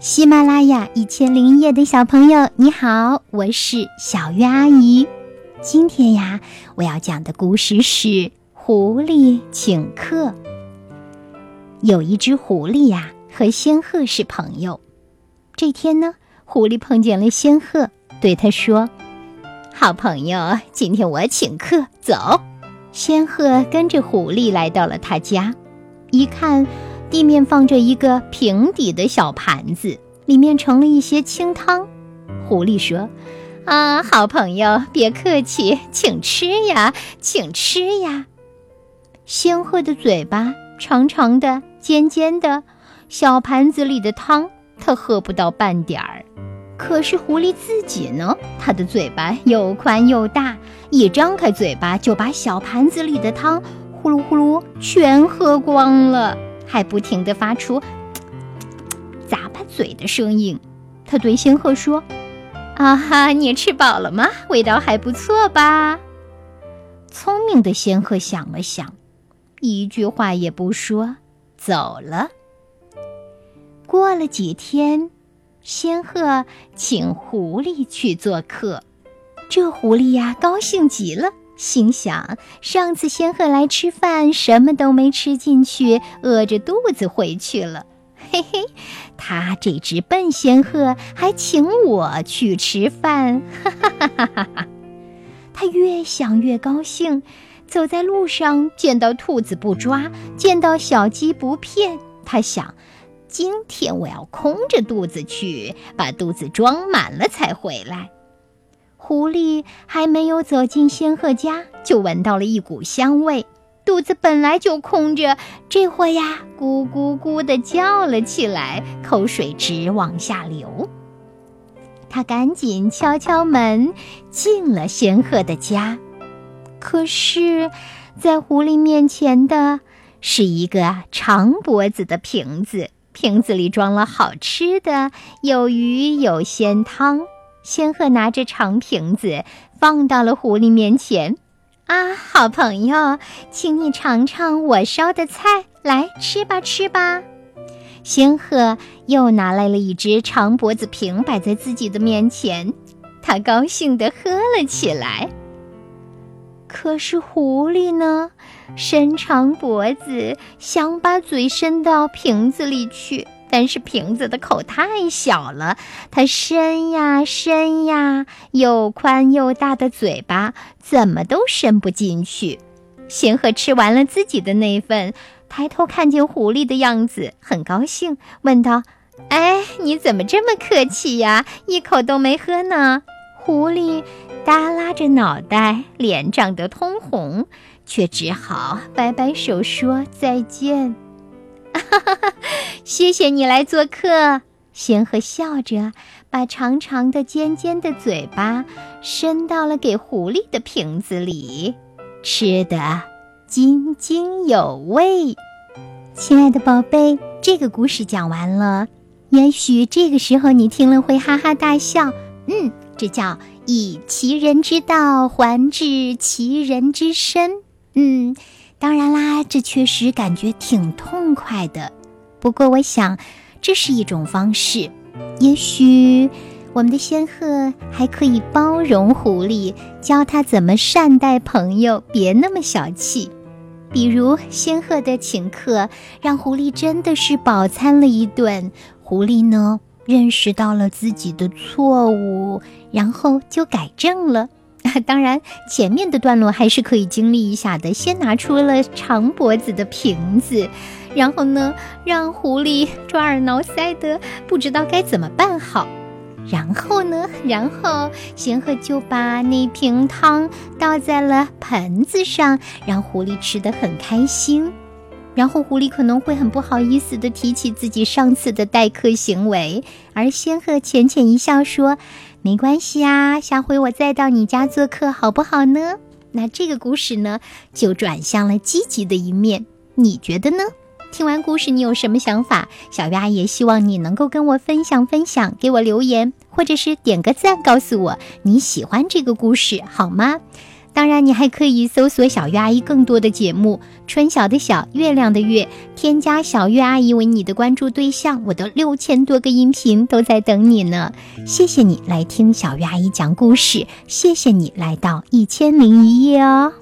喜马拉雅一千零一夜的小朋友，你好，我是小月阿姨。今天呀，我要讲的故事是《狐狸请客》。有一只狐狸呀，和仙鹤是朋友。这天呢，狐狸碰见了仙鹤，对他说：“好朋友，今天我请客，走。”仙鹤跟着狐狸来到了他家，一看。地面放着一个平底的小盘子，里面盛了一些清汤。狐狸说：“啊，好朋友，别客气，请吃呀，请吃呀。”仙鹤的嘴巴长长的、尖尖的，小盘子里的汤它喝不到半点儿。可是狐狸自己呢，它的嘴巴又宽又大，一张开嘴巴就把小盘子里的汤呼噜呼噜全喝光了。还不停地发出咂巴嘴的声音，他对仙鹤说：“啊哈，你吃饱了吗？味道还不错吧？”聪明的仙鹤想了想，一句话也不说，走了。过了几天，仙鹤请狐狸去做客，这狐狸呀，高兴极了。心想：上次仙鹤来吃饭，什么都没吃进去，饿着肚子回去了。嘿嘿，他这只笨仙鹤还请我去吃饭，哈哈哈哈哈哈！他越想越高兴，走在路上见到兔子不抓，见到小鸡不骗。他想：今天我要空着肚子去，把肚子装满了才回来。狐狸还没有走进仙鹤家，就闻到了一股香味。肚子本来就空着，这会呀，咕咕咕地叫了起来，口水直往下流。他赶紧敲敲门，进了仙鹤的家。可是，在狐狸面前的是一个长脖子的瓶子，瓶子里装了好吃的，有鱼，有鲜汤。仙鹤拿着长瓶子放到了狐狸面前，啊，好朋友，请你尝尝我烧的菜，来吃吧，吃吧。仙鹤又拿来了一只长脖子瓶，摆在自己的面前，他高兴地喝了起来。可是狐狸呢，伸长脖子想把嘴伸到瓶子里去。但是瓶子的口太小了，它伸呀伸呀，又宽又大的嘴巴怎么都伸不进去。仙鹤吃完了自己的那份，抬头看见狐狸的样子，很高兴，问道：“哎，你怎么这么客气呀？一口都没喝呢？”狐狸耷拉着脑袋，脸涨得通红，却只好摆摆手说再见。哈哈哈！谢谢你来做客。仙鹤笑着，把长长的、尖尖的嘴巴伸到了给狐狸的瓶子里，吃得津津有味。亲爱的宝贝，这个故事讲完了，也许这个时候你听了会哈哈大笑。嗯，这叫以其人之道还治其人之身。嗯。当然啦，这确实感觉挺痛快的。不过，我想这是一种方式。也许我们的仙鹤还可以包容狐狸，教他怎么善待朋友，别那么小气。比如仙鹤的请客，让狐狸真的是饱餐了一顿。狐狸呢，认识到了自己的错误，然后就改正了。当然，前面的段落还是可以经历一下的。先拿出了长脖子的瓶子，然后呢，让狐狸抓耳挠腮的，不知道该怎么办好。然后呢，然后仙鹤就把那瓶汤倒在了盆子上，让狐狸吃得很开心。然后狐狸可能会很不好意思地提起自己上次的待客行为，而仙鹤浅浅一笑说。没关系啊，下回我再到你家做客，好不好呢？那这个故事呢，就转向了积极的一面，你觉得呢？听完故事，你有什么想法？小鱼阿姨希望你能够跟我分享分享，给我留言，或者是点个赞，告诉我你喜欢这个故事，好吗？当然，你还可以搜索小月阿姨更多的节目，春晓的晓，月亮的月，添加小月阿姨为你的关注对象，我的六千多个音频都在等你呢。谢谢你来听小月阿姨讲故事，谢谢你来到一千零一夜哦。